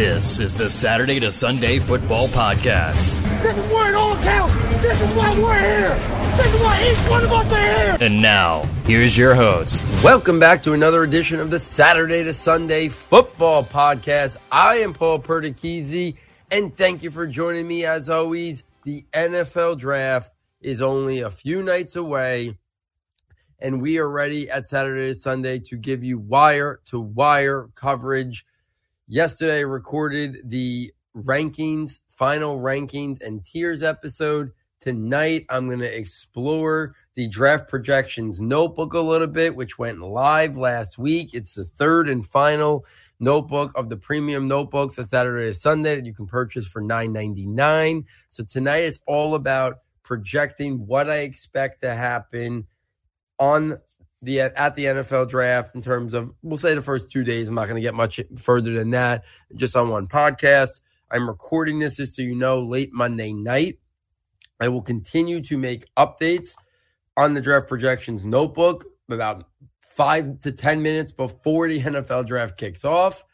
This is the Saturday to Sunday Football Podcast. This is where it all counts. This is why we're here. This is why each one of us are here. And now, here's your host. Welcome back to another edition of the Saturday to Sunday Football Podcast. I am Paul Perticchese, and thank you for joining me as always. The NFL Draft is only a few nights away, and we are ready at Saturday to Sunday to give you wire to wire coverage yesterday recorded the rankings, final rankings and tiers episode. Tonight, I'm going to explore the draft projections notebook a little bit, which went live last week. It's the third and final notebook of the premium notebooks that Saturday to Sunday that you can purchase for $9.99. So tonight, it's all about projecting what I expect to happen on the at the NFL draft in terms of we'll say the first two days. I'm not going to get much further than that. Just on one podcast. I'm recording this just so you know late Monday night. I will continue to make updates on the draft projections notebook about five to ten minutes before the NFL draft kicks off.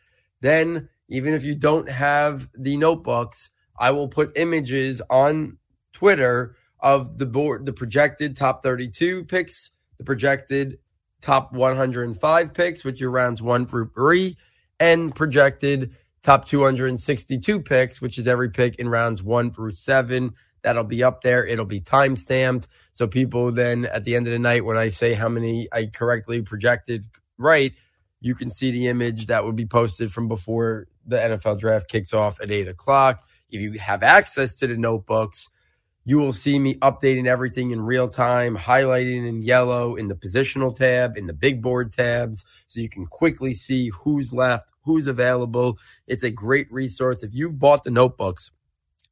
Then, even if you don't have the notebooks, I will put images on Twitter of the board, the projected top 32 picks the projected top 105 picks, which are rounds one through three, and projected top 262 picks, which is every pick in rounds one through seven. That'll be up there. It'll be time stamped. So people then at the end of the night, when I say how many I correctly projected right, you can see the image that would be posted from before the NFL draft kicks off at eight o'clock. If you have access to the notebooks, you will see me updating everything in real time, highlighting in yellow in the positional tab, in the big board tabs, so you can quickly see who's left, who's available. It's a great resource. If you've bought the notebooks,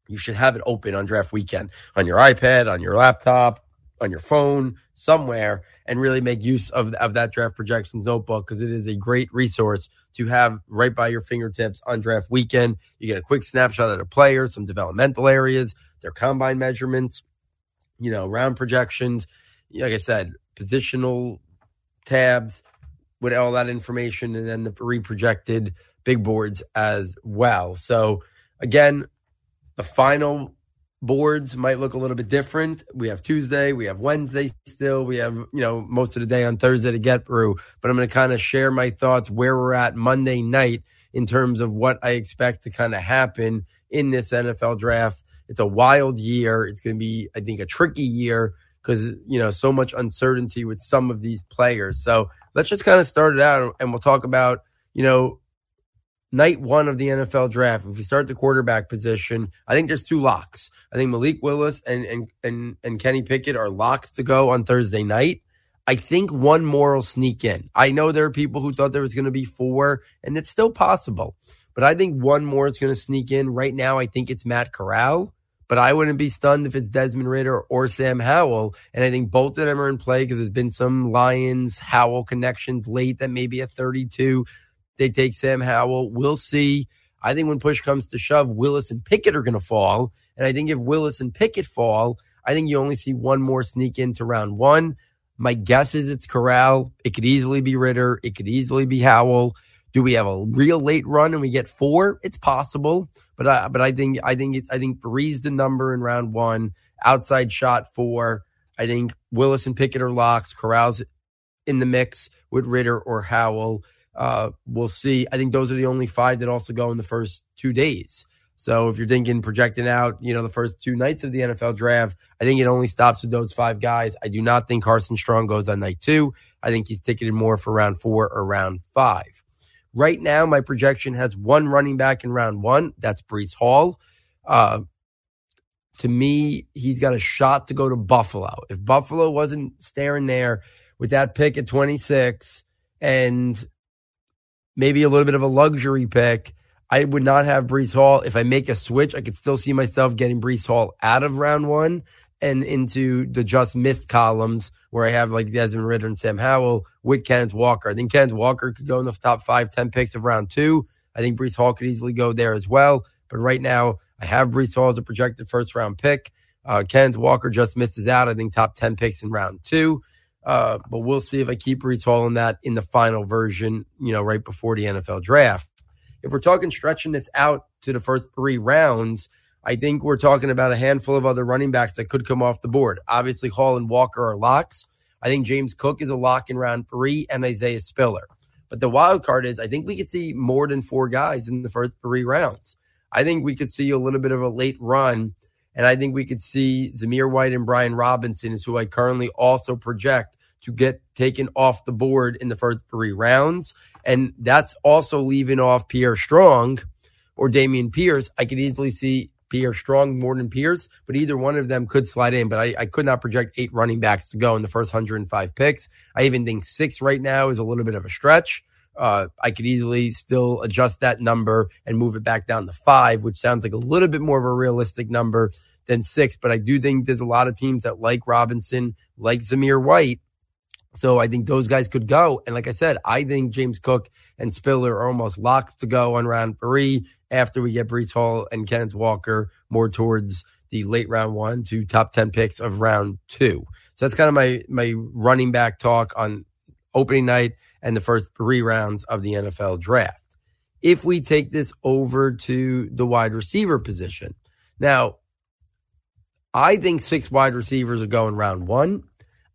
you should have it open on draft weekend on your iPad, on your laptop, on your phone, somewhere, and really make use of, of that draft projections notebook because it is a great resource to have right by your fingertips on draft weekend. You get a quick snapshot of the player, some developmental areas, their combine measurements, you know, round projections. Like I said, positional tabs with all that information, and then the reprojected big boards as well. So, again, the final boards might look a little bit different. We have Tuesday, we have Wednesday still, we have, you know, most of the day on Thursday to get through, but I'm going to kind of share my thoughts where we're at Monday night in terms of what I expect to kind of happen in this NFL draft it's a wild year. It's going to be, I think, a tricky year because, you know, so much uncertainty with some of these players. So let's just kind of start it out and we'll talk about, you know, night one of the NFL draft. If we start the quarterback position, I think there's two locks. I think Malik Willis and, and, and, and Kenny Pickett are locks to go on Thursday night. I think one more will sneak in. I know there are people who thought there was going to be four, and it's still possible. But I think one more is going to sneak in. Right now, I think it's Matt Corral, but I wouldn't be stunned if it's Desmond Ridder or Sam Howell. And I think both of them are in play because there's been some Lions Howell connections late that maybe at 32 they take Sam Howell. We'll see. I think when push comes to shove, Willis and Pickett are going to fall. And I think if Willis and Pickett fall, I think you only see one more sneak into round one. My guess is it's Corral. It could easily be Ridder. It could easily be Howell. Do we have a real late run and we get four? It's possible, but I, but I think I think I think three's the number in round one. Outside shot four. I think Willis and Pickett are locks. Corral's in the mix with Ridder or Howell. Uh, we'll see. I think those are the only five that also go in the first two days. So if you're thinking projecting out, you know, the first two nights of the NFL draft, I think it only stops with those five guys. I do not think Carson Strong goes on night two. I think he's ticketed more for round four or round five. Right now, my projection has one running back in round one. That's Breece Hall. Uh, to me, he's got a shot to go to Buffalo. If Buffalo wasn't staring there with that pick at 26 and maybe a little bit of a luxury pick, I would not have Breece Hall. If I make a switch, I could still see myself getting Breece Hall out of round one and into the just missed columns where I have like Desmond Ridder and Sam Howell with Kenneth Walker. I think Kenneth Walker could go in the top five, 10 picks of round two. I think Breece Hall could easily go there as well. But right now, I have Breece Hall as a projected first round pick. Uh, Kenneth Walker just misses out. I think top 10 picks in round two. Uh, but we'll see if I keep Breece Hall in that in the final version, you know, right before the NFL draft. if we're talking stretching this out to the first three rounds, I think we're talking about a handful of other running backs that could come off the board. Obviously, Hall and Walker are locks. I think James Cook is a lock in round three and Isaiah Spiller. But the wild card is I think we could see more than four guys in the first three rounds. I think we could see a little bit of a late run. And I think we could see Zamir White and Brian Robinson is who I currently also project to get taken off the board in the first three rounds. And that's also leaving off Pierre Strong or Dameon Pierce. I could easily see Pierre Strong more than Pierce, but either one of them could slide in. But I, I, could not project eight running backs to go in the first 105 picks. I even think six right now is a little bit of a stretch. Uh, I could easily still adjust that number and move it back down to five, which sounds like a little bit more of a realistic number than six. But I do think there's a lot of teams that like Robinson, like Zamir White, so I think those guys could go. And like I said, I think James Cook and Spiller are almost locks to go on round three after we get Breece Hall and Kenneth Walker more towards the late round one to top 10 picks of round two. So that's kind of my, my running back talk on opening night and the first three rounds of the NFL draft. If we take this over to the wide receiver position, now I think six wide receivers are going round one.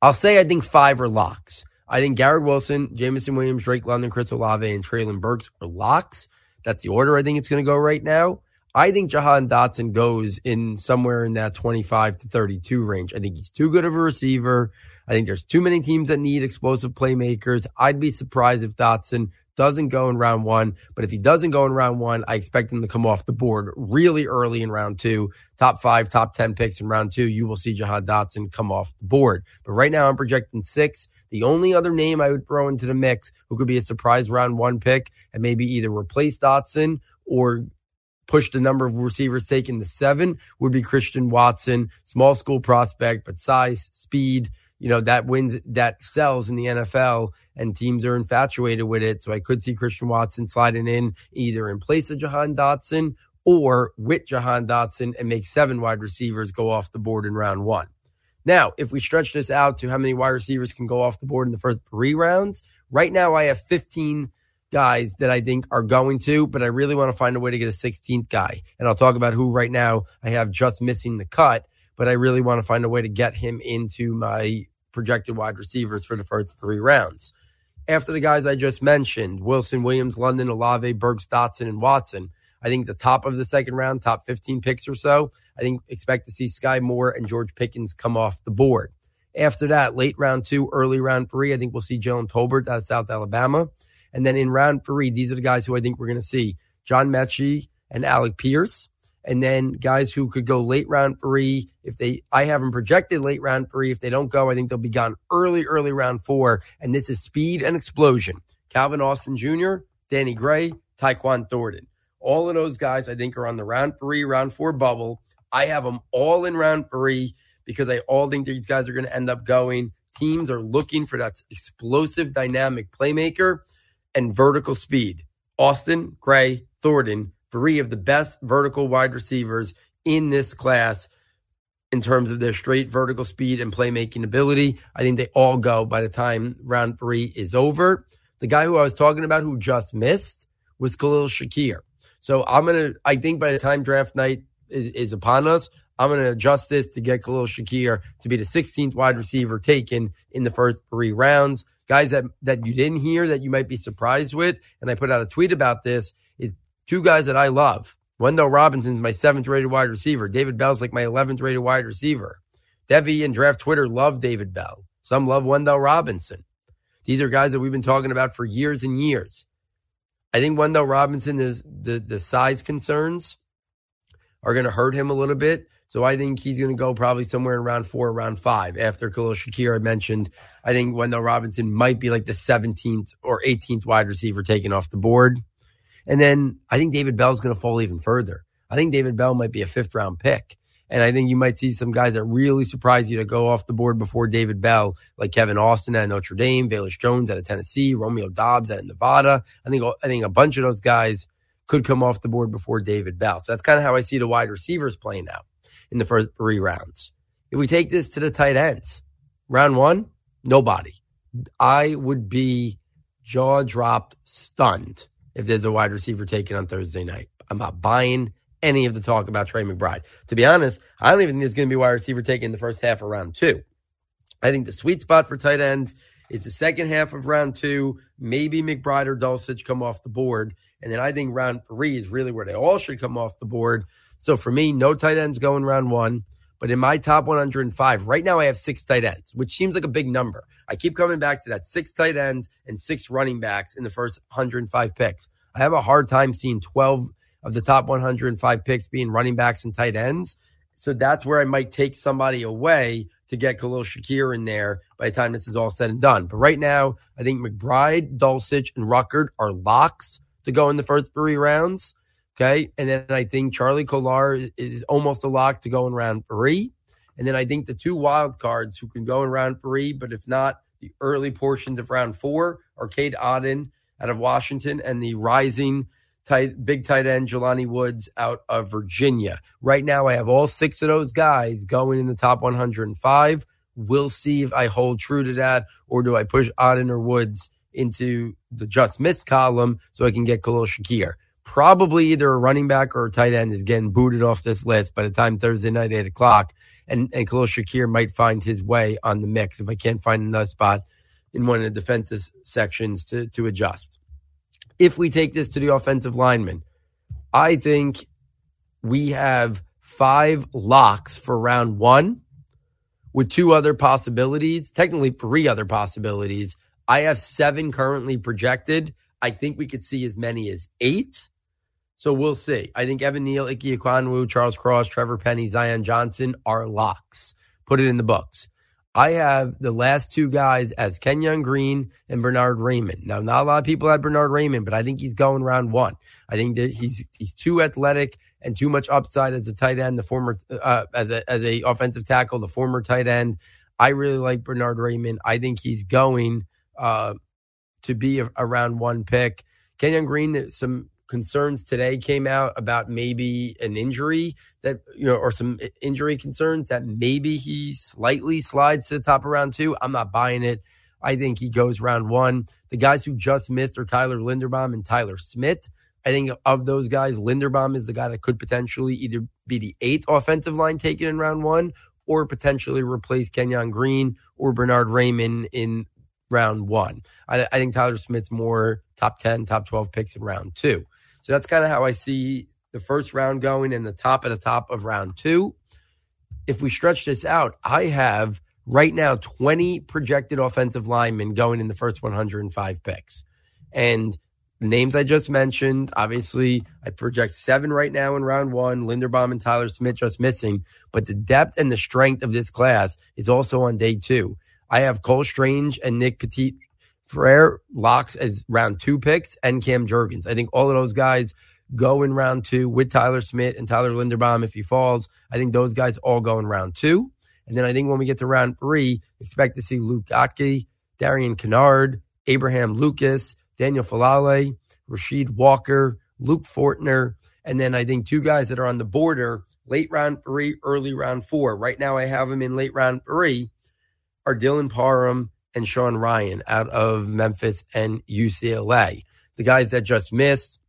I'll say I think five are locks. I think Garrett Wilson, Jameson Williams, Drake London, Chris Olave, and Treylon Burks are locks. That's the order I think it's going to go right now. I think Jahan Dotson goes in somewhere in that 25 to 32 range. I think he's too good of a receiver. I think there's too many teams that need explosive playmakers. I'd be surprised if Dotson doesn't go in round one. But if he doesn't go in round one, I expect him to come off the board really early in round two. Top five, top 10 picks in round two, you will see Jahan Dotson come off the board. But right now, I'm projecting six. The only other name I would throw into the mix who could be a surprise round one pick and maybe either replace Dotson or push the number of receivers taken to seven would be Christian Watson, small school prospect, but size, speed, you know, that wins, that sells in the NFL and teams are infatuated with it. So I could see Christian Watson sliding in either in place of Jahan Dotson or with Jahan Dotson and make seven wide receivers go off the board in round one. Now, if we stretch this out to how many wide receivers can go off the board in the first three rounds, right now I have 15 guys that I think are going to, but I really want to find a way to get a 16th guy. And I'll talk about who right now I have just missing the cut but I really want to find a way to get him into my projected wide receivers for the first three rounds. After the guys I just mentioned, Wilson, Williams, London, Olave, Burks, Dotson, and Watson, I think the top of the second round, top 15 picks or so, I think expect to see Skyy Moore and George Pickens come off the board. After that, late round two, early round three, I think we'll see Jalen Tolbert out of South Alabama. And then in round three, these are the guys who I think we're going to see John Metchie and Alec Pierce and then guys who could go late round three. If they, I have them projected late round three. If they don't go, I think they'll be gone early, early round four. And this is speed and explosion. Calvin Austin Jr., Danny Gray, Tyquan Thornton. All of those guys, I think, are on the round three, round four bubble. I have them all in round three because I all think these guys are going to end up going. Teams are looking for that explosive, dynamic playmaker and vertical speed. Austin, Gray, Thornton three of the best vertical wide receivers in this class in terms of their straight vertical speed and playmaking ability. I think they all go by the time round three is over. The guy who I was talking about who just missed was Khalil Shakir. So I'm going to, I think by the time draft night is, is upon us, I'm going to adjust this to get Khalil Shakir to be the 16th wide receiver taken in the first three rounds. Guys that, that you didn't hear that you might be surprised with, and I put out a tweet about this, two guys that I love. Wan'Dale Robinson's my seventh rated wide receiver. David Bell's like my 11th rated wide receiver. Devi and Draft Twitter love David Bell. Some love Wan'Dale Robinson. These are guys that we've been talking about for years and years. I think Wan'Dale Robinson is the, the size concerns are going to hurt him a little bit. So I think he's going to go probably somewhere in round four, round five. After Khalil Shakir, I mentioned, I think Wan'Dale Robinson might be like the 17th or 18th wide receiver taken off the board. And then I think David Bell's going to fall even further. I think David Bell might be a fifth round pick. And I think you might see some guys that really surprise you to go off the board before David Bell, like Kevin Austin at Notre Dame, Velus Jones out of Tennessee, Romeo Doubs out of Nevada. I think I think a bunch of those guys could come off the board before David Bell. So that's kind of how I see the wide receivers playing out in the first three rounds. If we take this to the tight ends, round one, nobody. I would be jaw dropped, stunned if there's a wide receiver taken on Thursday night. I'm not buying any of the talk about Trey McBride. To be honest, I don't even think there's going to be wide receiver taken in the first half of round two. I think the sweet spot for tight ends is the second half of round two. Maybe McBride or Dulcich come off the board. And then I think round three is really where they all should come off the board. So for me, no tight ends going round one. But in my top 105, right now I have six tight ends, which seems like a big number. I keep coming back to that six tight ends and six running backs in the first 105 picks. I have a hard time seeing 12 of the top 105 picks being running backs and tight ends. So that's where I might take somebody away to get Khalil Shakir in there by the time this is all said and done. But right now, I think McBride, Dulcich, and Ruckert are locks to go in the first three rounds. Okay. And then I think Charlie Kolar is almost a lock to go in round three. And then I think the two wild cards who can go in round three, but if not, the early portions of round four are Cade Otton out of Washington and the rising tight, big tight end Jelani Woods out of Virginia. Right now, I have all six of those guys going in the top 105. We'll see if I hold true to that or do I push Otton or Woods into the just miss column so I can get Khalil Shakir. Probably either a running back or a tight end is getting booted off this list by the time Thursday night, 8 o'clock. And, and Khalil Shakir might find his way on the mix if I can't find another spot in one of the defensive sections to, to adjust if we take this to the offensive lineman, I think we have five locks for round one with two other possibilities, technically three other possibilities. I have seven currently projected. I think we could see as many as eight. So we'll see. I think Evan Neal, Ike Ekwonu, Charles Cross, Trevor Penning, Zion Johnson are locks. Put it in the books. I have the last two guys as Kenyon Green and Bernhard Raimann. Now, not a lot of people had Bernhard Raimann, but I think he's going round one. I think that he's he's too athletic and too much upside as a tight end, the former uh, as a as a offensive tackle, the former tight end. I really like Bernhard Raimann. I think he's going uh, to be a, a round one pick. Kenyon Green, some concerns today came out about maybe an injury that you know or some injury concerns that maybe he slightly slides to the top of round two. I'm not buying it. I think he goes round one. The guys who just missed are tyler linderbaum and tyler smith. I think of those guys linderbaum is the guy that could potentially either be the eighth offensive line taken in round one or potentially replace kenyon green or Bernhard Raimann in round one. I, I think tyler smith's more top 10 top 12 picks in round two so that's kind of how I see the first round going and the top of the top of round two. If we stretch this out, I have right now 20 projected offensive linemen going in the first 105 picks. And the names I just mentioned, obviously, I project seven right now in round one, Linderbaum and Tyler Smith just missing. But the depth and the strength of this class is also on day two. I have Cole Strange and Nick Petit Frere locks as round two picks and Cam Jurgens. I think all of those guys go in round two with Tyler Smith and Tyler Linderbaum if he falls. I think those guys all go in round two. And then I think when we get to round three, expect to see Luke Goedeke, Darian Kinnard, Abraham Lucas, Daniel Faalele, Rasheed Walker, Luke Fortner, and then I think two guys that are on the border, late round three, early round four. Right now I have them in late round three are Dylan Parham and Sean Rhyan out of Memphis and UCLA. The guys that just missed,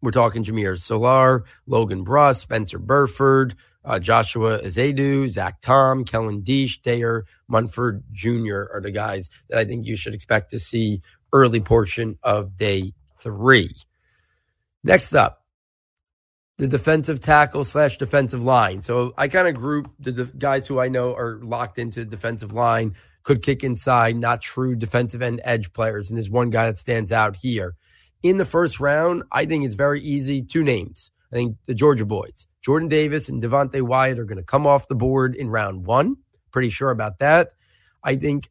we're talking Jamaree Salyer, Logan Bruss, Spencer Burford, uh, Joshua Ezeudu, Zach Tom, Kellen Dare Munford Jr. are the guys that I think you should expect to see early portion of day three. Next up, the defensive tackle slash defensive line. So I kind of group the de- guys who I know are locked into defensive line could kick inside, not true defensive end edge players. And there's one guy that stands out here. In the first round, I think it's very easy. Two names. I think the Georgia boys, Jordan Davis and Devonte Wyatt, are going to come off the board in round one. Pretty sure about that. I think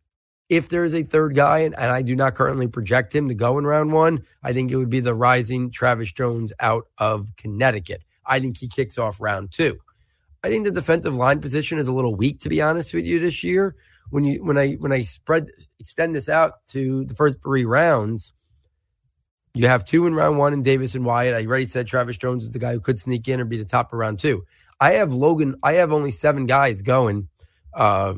if there's a third guy, and, and I do not currently project him to go in round one, I think it would be the rising Travis Jones out of Connecticut. I think he kicks off round two. I think the defensive line position is a little weak, to be honest with you, this year when you when I when I spread extend this out to the first three rounds, you have two in round one and Davis and Wyatt. I already said Travis Jones is the guy who could sneak in or be the top of round two. I have Logan. I have only seven guys going uh,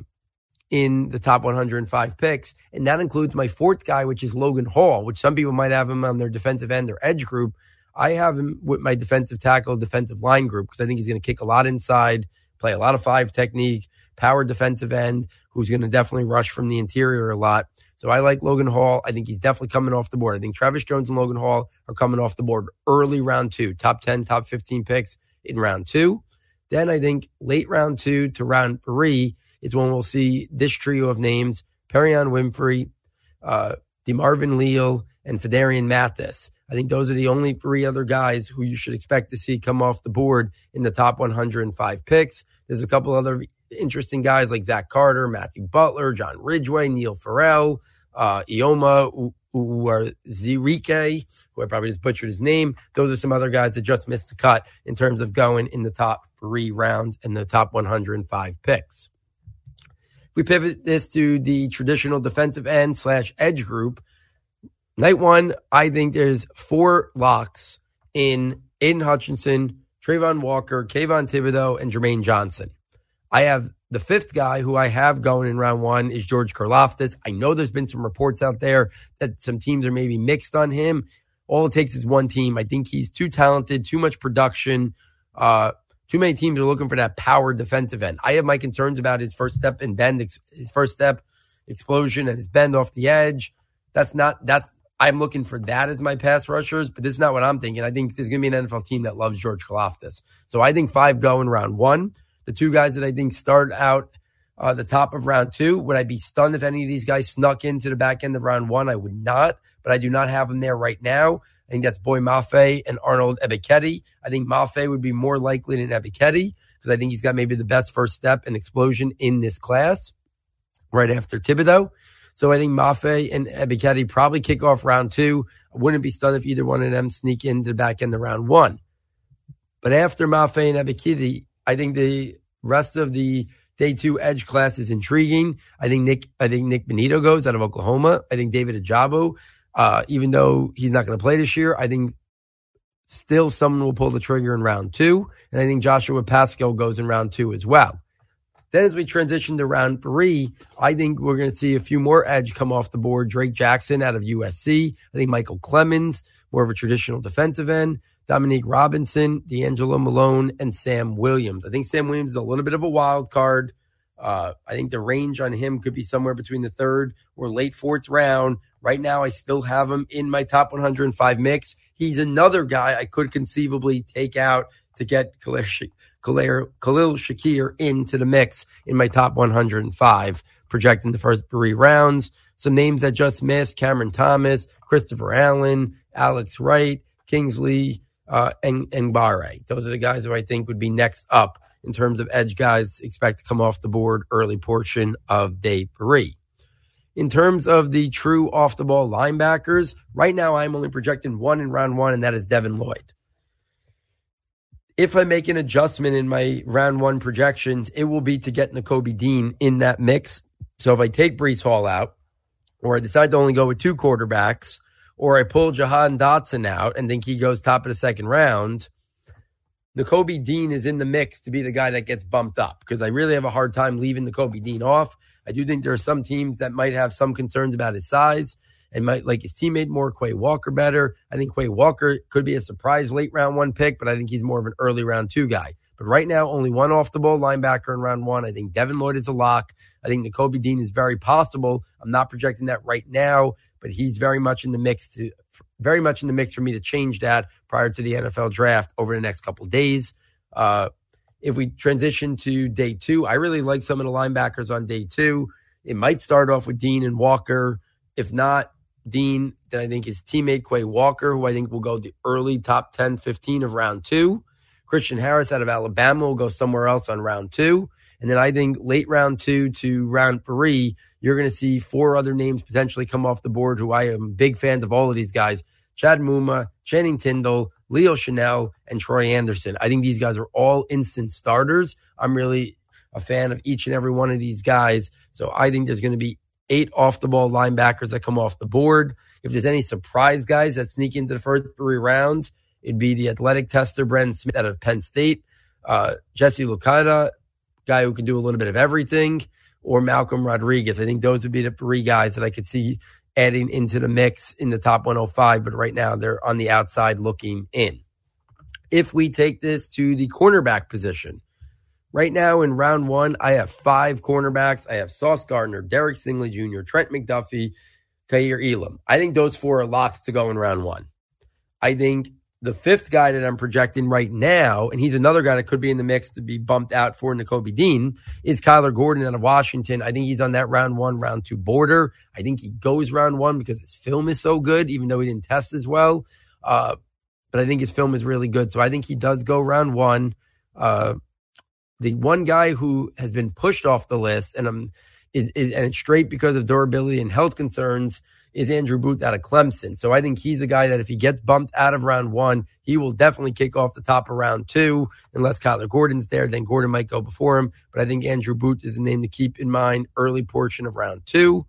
in the top 105 picks. And that includes my fourth guy, which is Logan Hall, which some people might have him on their defensive end or edge group. I have him with my defensive tackle, defensive line group, because I think he's going to kick a lot inside, play a lot of five technique, power defensive end, who's going to definitely rush from the interior a lot. So I like Logan Hall. I think he's definitely coming off the board. I think Travis Jones and Logan Hall are coming off the board early round two, top 10, top 15 picks in round two. Then I think late round two to round three is when we'll see this trio of names Perrion Winfrey, uh, DeMarvin Leal, and Phidarian Mathis. I think those are the only three other guys who you should expect to see come off the board in the top 105 picks. There's a couple other interesting guys like Zach Carter, Matthew Butler, John Ridgeway, Neil Farrell, uh, Ioma Zirike, who I probably just butchered his name. Those are some other guys that just missed the cut in terms of going in the top three rounds and the top 105 picks. If we pivot this to the traditional defensive end slash edge group, night one, I think there's four locks in Aidan Hutchinson, Travon Walker, Kayvon Thibodeaux, and Jermaine Johnson. I have the fifth guy who I have going in round one is George Karlaftis. I know there's been some reports out there that some teams are maybe mixed on him. All it takes is one team. I think he's too talented, too much production. Uh, too many teams are looking for that power defensive end. I have my concerns about his first step and bend, his first step explosion and his bend off the edge. That's not, that's, I'm looking for that as my pass rushers, but this is not what I'm thinking. I think there's going to be an NFL team that loves George Karlaftis. So I think five go in round one. The two guys that I think start out uh, the top of round two. Would I be stunned if any of these guys snuck into the back end of round one? I would not, but I do not have them there right now. I think that's Boye Mafe and Arnold Ebiketie. I think Mafe would be more likely than Ebiketie because I think he's got maybe the best first step and explosion in this class right after Thibodeaux. So I think Mafe and Ebiketie probably kick off round two. I wouldn't be stunned if either one of them sneak into the back end of round one. But after Mafe and Ebiketie, I think the rest of the day two edge class is intriguing. I think Nick, I think Nik Bonitto goes out of Oklahoma. I think David Ojabo uh, even though he's not going to play this year, I think still someone will pull the trigger in round two. And I think Joshua Paschal goes in round two as well. Then as we transition to round three, I think we're going to see a few more edge come off the board. Drake Jackson out of USC. I think Michael Clemons, more of a traditional defensive end. Dominique Robinson, D'Angelo Malone, and Sam Williams. I think Sam Williams is a little bit of a wild card. Uh, I think the range on him could be somewhere between the third or late fourth round. Right now, I still have him in my top 105 mix. He's another guy I could conceivably take out to get Khalil, Khalil, Khalil Shakir into the mix in my top 105, projecting the first three rounds. Some names that just missed Cameron Thomas, Christopher Allen, Alex Wright, Kingsley, uh, and, and Barre. Those are the guys who I think would be next up in terms of edge guys expect to come off the board early portion of day three. In terms of the true off the ball linebackers, right now I'm only projecting one in round one, and that is Devin Lloyd. If I make an adjustment in my round one projections, it will be to get Nakobe Dean in that mix. So if I take Breece Hall out, or I decide to only go with two quarterbacks, or I pull Jahan Dotson out and think he goes top of the second round, Nakobe Dean is in the mix to be the guy that gets bumped up because I really have a hard time leaving Nakobe Dean off. I do think there are some teams that might have some concerns about his size and might like his teammate more, Quay Walker, better. I think Quay Walker could be a surprise late round one pick, but I think he's more of an early round two guy. But right now, only one off the ball linebacker in round one. I think Devin Lloyd is a lock. I think Nakobe Dean is very possible. I'm not projecting that right now, but he's very much in the mix to very much in the mix for me to change that prior to the NFL draft over the next couple days. Uh, if we transition to day two, I really like some of the linebackers on day two. It might start off with Dean and Walker. If not Dean, then I think his teammate Quay Walker, who I think will go the early top 10, 15 of round two. Christian Harris out of Alabama will go somewhere else on round two. And then I think late round two to round three, you're going to see four other names potentially come off the board who I am big fans of all of these guys. Chad Muma, Channing Tindall, Leo Chenal, and Troy Andersen. I think these guys are all instant starters. I'm really a fan of each and every one of these guys. So I think there's going to be eight off the ball linebackers that come off the board. If there's any surprise guys that sneak into the first three rounds, it'd be the athletic tester Bren Smith out of Penn State, uh, Jesse Luketa, guy who can do a little bit of everything. or Malcolm Rodriguez. I think those would be the three guys that I could see adding into the mix in the top 105, but right now they're on the outside looking in. If we take this to the cornerback position, right now in round one, I have five cornerbacks. I have Sauce Gardner, Derek Stingley Jr., Trent McDuffie, Kaiir Elam. I think those four are locks to go in round one. I think the fifth guy that I'm projecting right now, and he's another guy that could be in the mix to be bumped out for Nakobe Dean, is Kyler Gordon out of Washington. I think he's on that round one, round two border. I think he goes round one because his film is so good, even though he didn't test as well. Uh, but I think his film is really good. So I think he does go round one. Uh, the one guy who has been pushed off the list, and I'm is, is and it's straight because of durability and health concerns, is Andrew Booth out of Clemson. So I think he's a guy that if he gets bumped out of round one, he will definitely kick off the top of round two. Unless Kyler Gordon's there, then Gordon might go before him. But I think Andrew Booth is a name to keep in mind early portion of round two.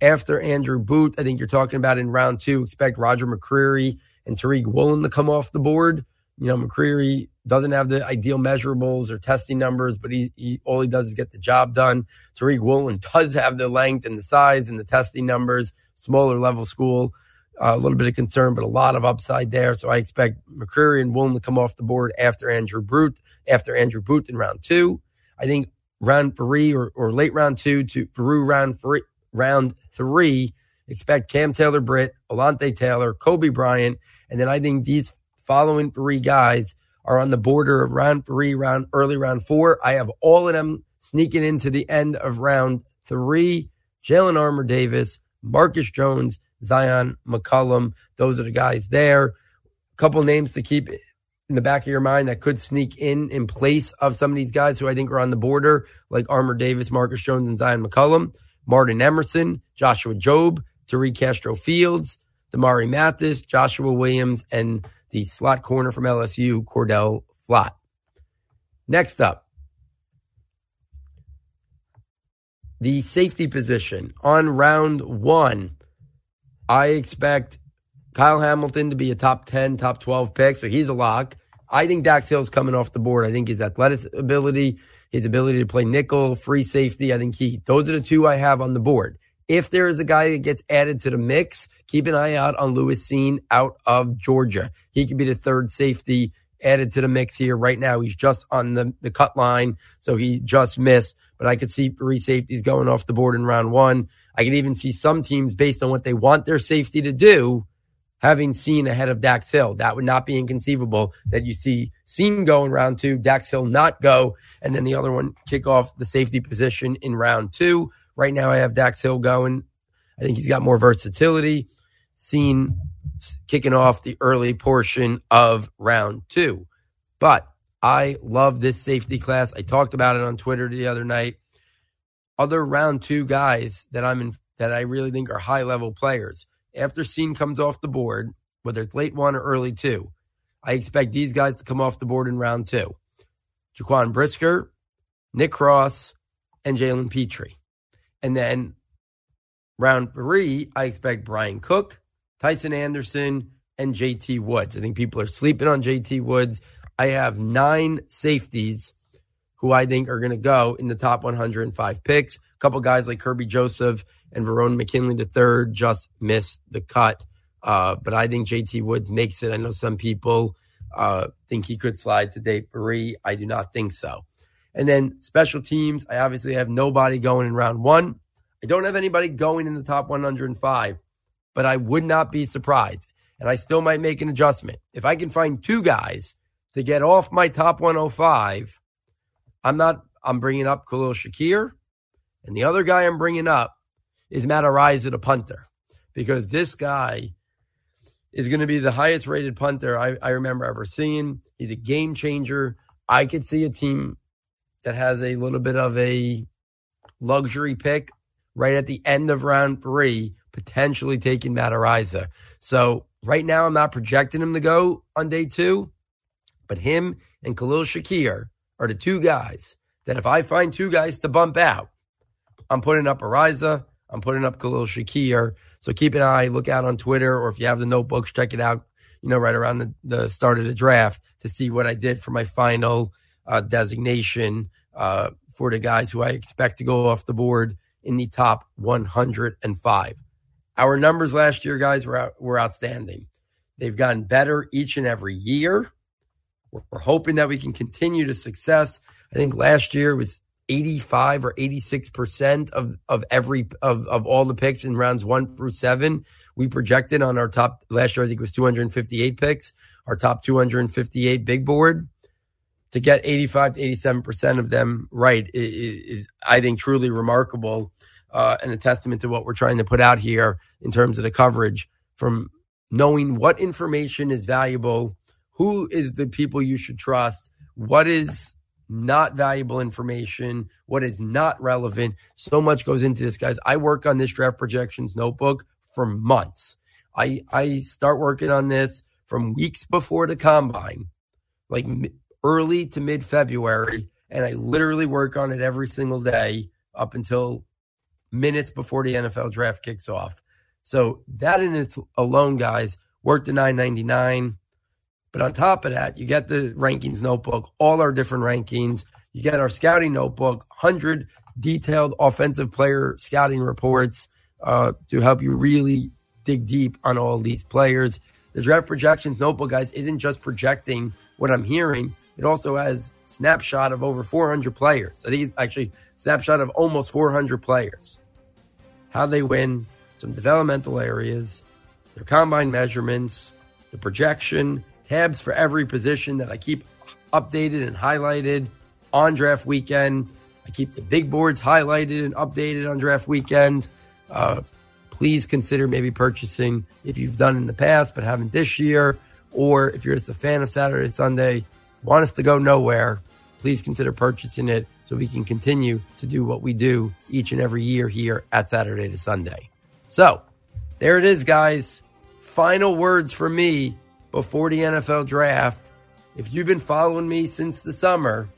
After Andrew Booth, I think you're talking about in round two, expect Roger McCreary and Tariq Woolen to come off the board. You know, McCreary doesn't have the ideal measurables or testing numbers, but he, he all he does is get the job done. Tariq Woolen does have the length and the size and the testing numbers, smaller level school. Uh, a little bit of concern, but a lot of upside there. So I expect McCreary and Woolen to come off the board after Andrew Booth, after Andrew Booth in round two. I think round three or, or late round two to through round three, round three, expect Cam Taylor Britt, Alontae Taylor, Coby Bryant, and then I think these following three guys are on the border of round three, round early round four. I have all of them sneaking into the end of round three. Jalyn Armour Davis, Marcus Jones, Zyon McCollum. Those are the guys there. A couple names to keep in the back of your mind that could sneak in in place of some of these guys who I think are on the border, like Armour Davis, Marcus Jones, and Zyon McCollum. Martin Emerson, Joshua Jobe, Tariq Castro Fields, Damarri Mathis, Joshua Williams, and the slot corner from LSU, Cordale Flott. Next up, the safety position on round one. I expect Kyle Hamilton to be a top 10, top 12 pick, so he's a lock. I think Dax Hill's coming off the board. I think his athletic ability, his ability to play nickel, free safety, I think he, those are the two I have on the board. If there is a guy that gets added to the mix, keep an eye out on Lewis Cine out of Georgia. He could be the third safety added to the mix here right now. He's just on the, the cut line, so he just missed. But I could see three safeties going off the board in round one. I could even see some teams based on what they want their safety to do, having Cine ahead of Dax Hill. That would not be inconceivable that you see Cine go in round two, Dax Hill not go, and then the other one kick off the safety position in round two. Right now, I have Dax Hill going. I think he's got more versatility. Cine kicking off the early portion of round two. But I love this safety class. I talked about it on Twitter the other night. Other round two guys that I'm in that I really think are high level players. After Cine comes off the board, whether it's late one or early two, I expect these guys to come off the board in round two. Jaquan Brisker, Nick Cross, and Jalen Pitre. And then round three, I expect Bryan Cook, Tycen Anderson, and JT Woods. I think people are sleeping on JT Woods. I have nine safeties who I think are going to go in the top 105 picks. A couple guys like Kerby Joseph and Verone McKinley III just missed the cut. Uh, but I think JT Woods makes it. I know some people uh, think he could slide to day three. I do not think so. And then special teams, I obviously have nobody going in round one. I don't have anybody going in the top 105, but I would not be surprised. And I still might make an adjustment. If I can find two guys to get off my top 105, I'm not, I'm bringing up Khalil Shakir. And the other guy I'm bringing up is Matt Araiza, the punter, because this guy is going to be the highest rated punter I, I remember ever seeing. He's a game changer. I could see a team that has a little bit of a luxury pick right at the end of round three, potentially taking Matt Araiza. So right now, I'm not projecting him to go on day two, but him and Khalil Shakir are the two guys that if I find two guys to bump out, I'm putting up Araiza, I'm putting up Khalil Shakir. So keep an eye, look out on Twitter, or if you have the notebooks, check it out, you know, right around the, the start of the draft to see what I did for my final uh, designation uh, for the guys who I expect to go off the board in the top 105. Our numbers last year, guys, were out, were outstanding. They've gotten better each and every year. We're, we're hoping that we can continue to success. I think last year was 85 or 86% of, of every of, of all the picks in rounds one through seven. We projected on our top last year, I think it was 258 picks, our top 258 big board. To get 85 to 87% of them right is, is I think, truly remarkable uh, and a testament to what we're trying to put out here in terms of the coverage from knowing what information is valuable, who is the people you should trust, what is not valuable information, what is not relevant. So much goes into this, guys. I work on this draft projections notebook for months. I I start working on this from weeks before the combine, like early to mid February, and I literally work on it every single day up until minutes before the NFL draft kicks off. So that in its alone, guys, worked to 999. But on top of that, you get the rankings notebook, all our different rankings. You get our scouting notebook, 100 detailed offensive player scouting reports uh, to help you really dig deep on all these players. The draft projections notebook, guys, isn't just projecting what I'm hearing. It also has snapshot of over 400 players. I think it's actually snapshot of almost 400 players. How they win, some developmental areas, their combine measurements, the projection, tabs for every position that I keep updated and highlighted on draft weekend. I keep the big boards highlighted and updated on draft weekend. Uh, please consider maybe purchasing if you've done in the past but haven't this year, or if you're just a fan of Saturday Sunday, want us to go nowhere, please consider purchasing it so we can continue to do what we do each and every year here at Saturday to Sunday. So there it is, guys. Final words for me before the NFL draft. If you've been following me since the summer,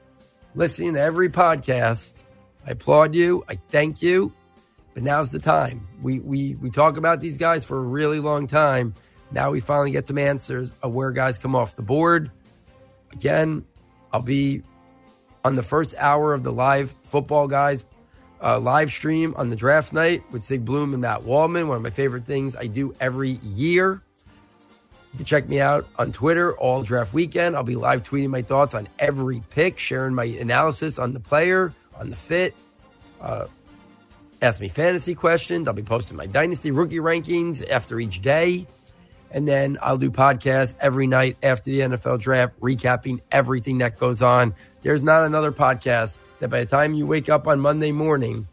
listening to every podcast, I applaud you. I thank you. But now's the time. We we we talk about these guys for a really long time. Now we finally get some answers of where guys come off the board. Again, I'll be on the first hour of the live football guys uh, live stream on the draft night with Sig Bloom and Matt Waldman. One of my favorite things I do every year. You can check me out on Twitter all draft weekend. I'll be live tweeting my thoughts on every pick, sharing my analysis on the player, on the fit. Uh, ask me fantasy questions. I'll be posting my dynasty rookie rankings after each day. And then I'll do podcasts every night after the NFL draft, recapping everything that goes on. There's not another podcast that by the time you wake up on Monday morning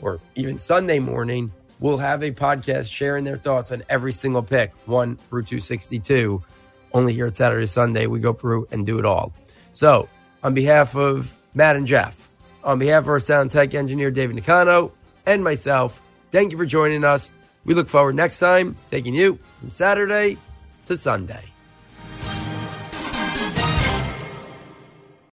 or even Sunday morning, will have a podcast sharing their thoughts on every single pick, one through 262. Only here at Saturday, Sunday, we go through and do it all. So, on behalf of Matt and Jeff, on behalf of our sound tech engineer, David Nicano, and myself, thank you for joining us. We look forward next time taking you from Saturday to Sunday.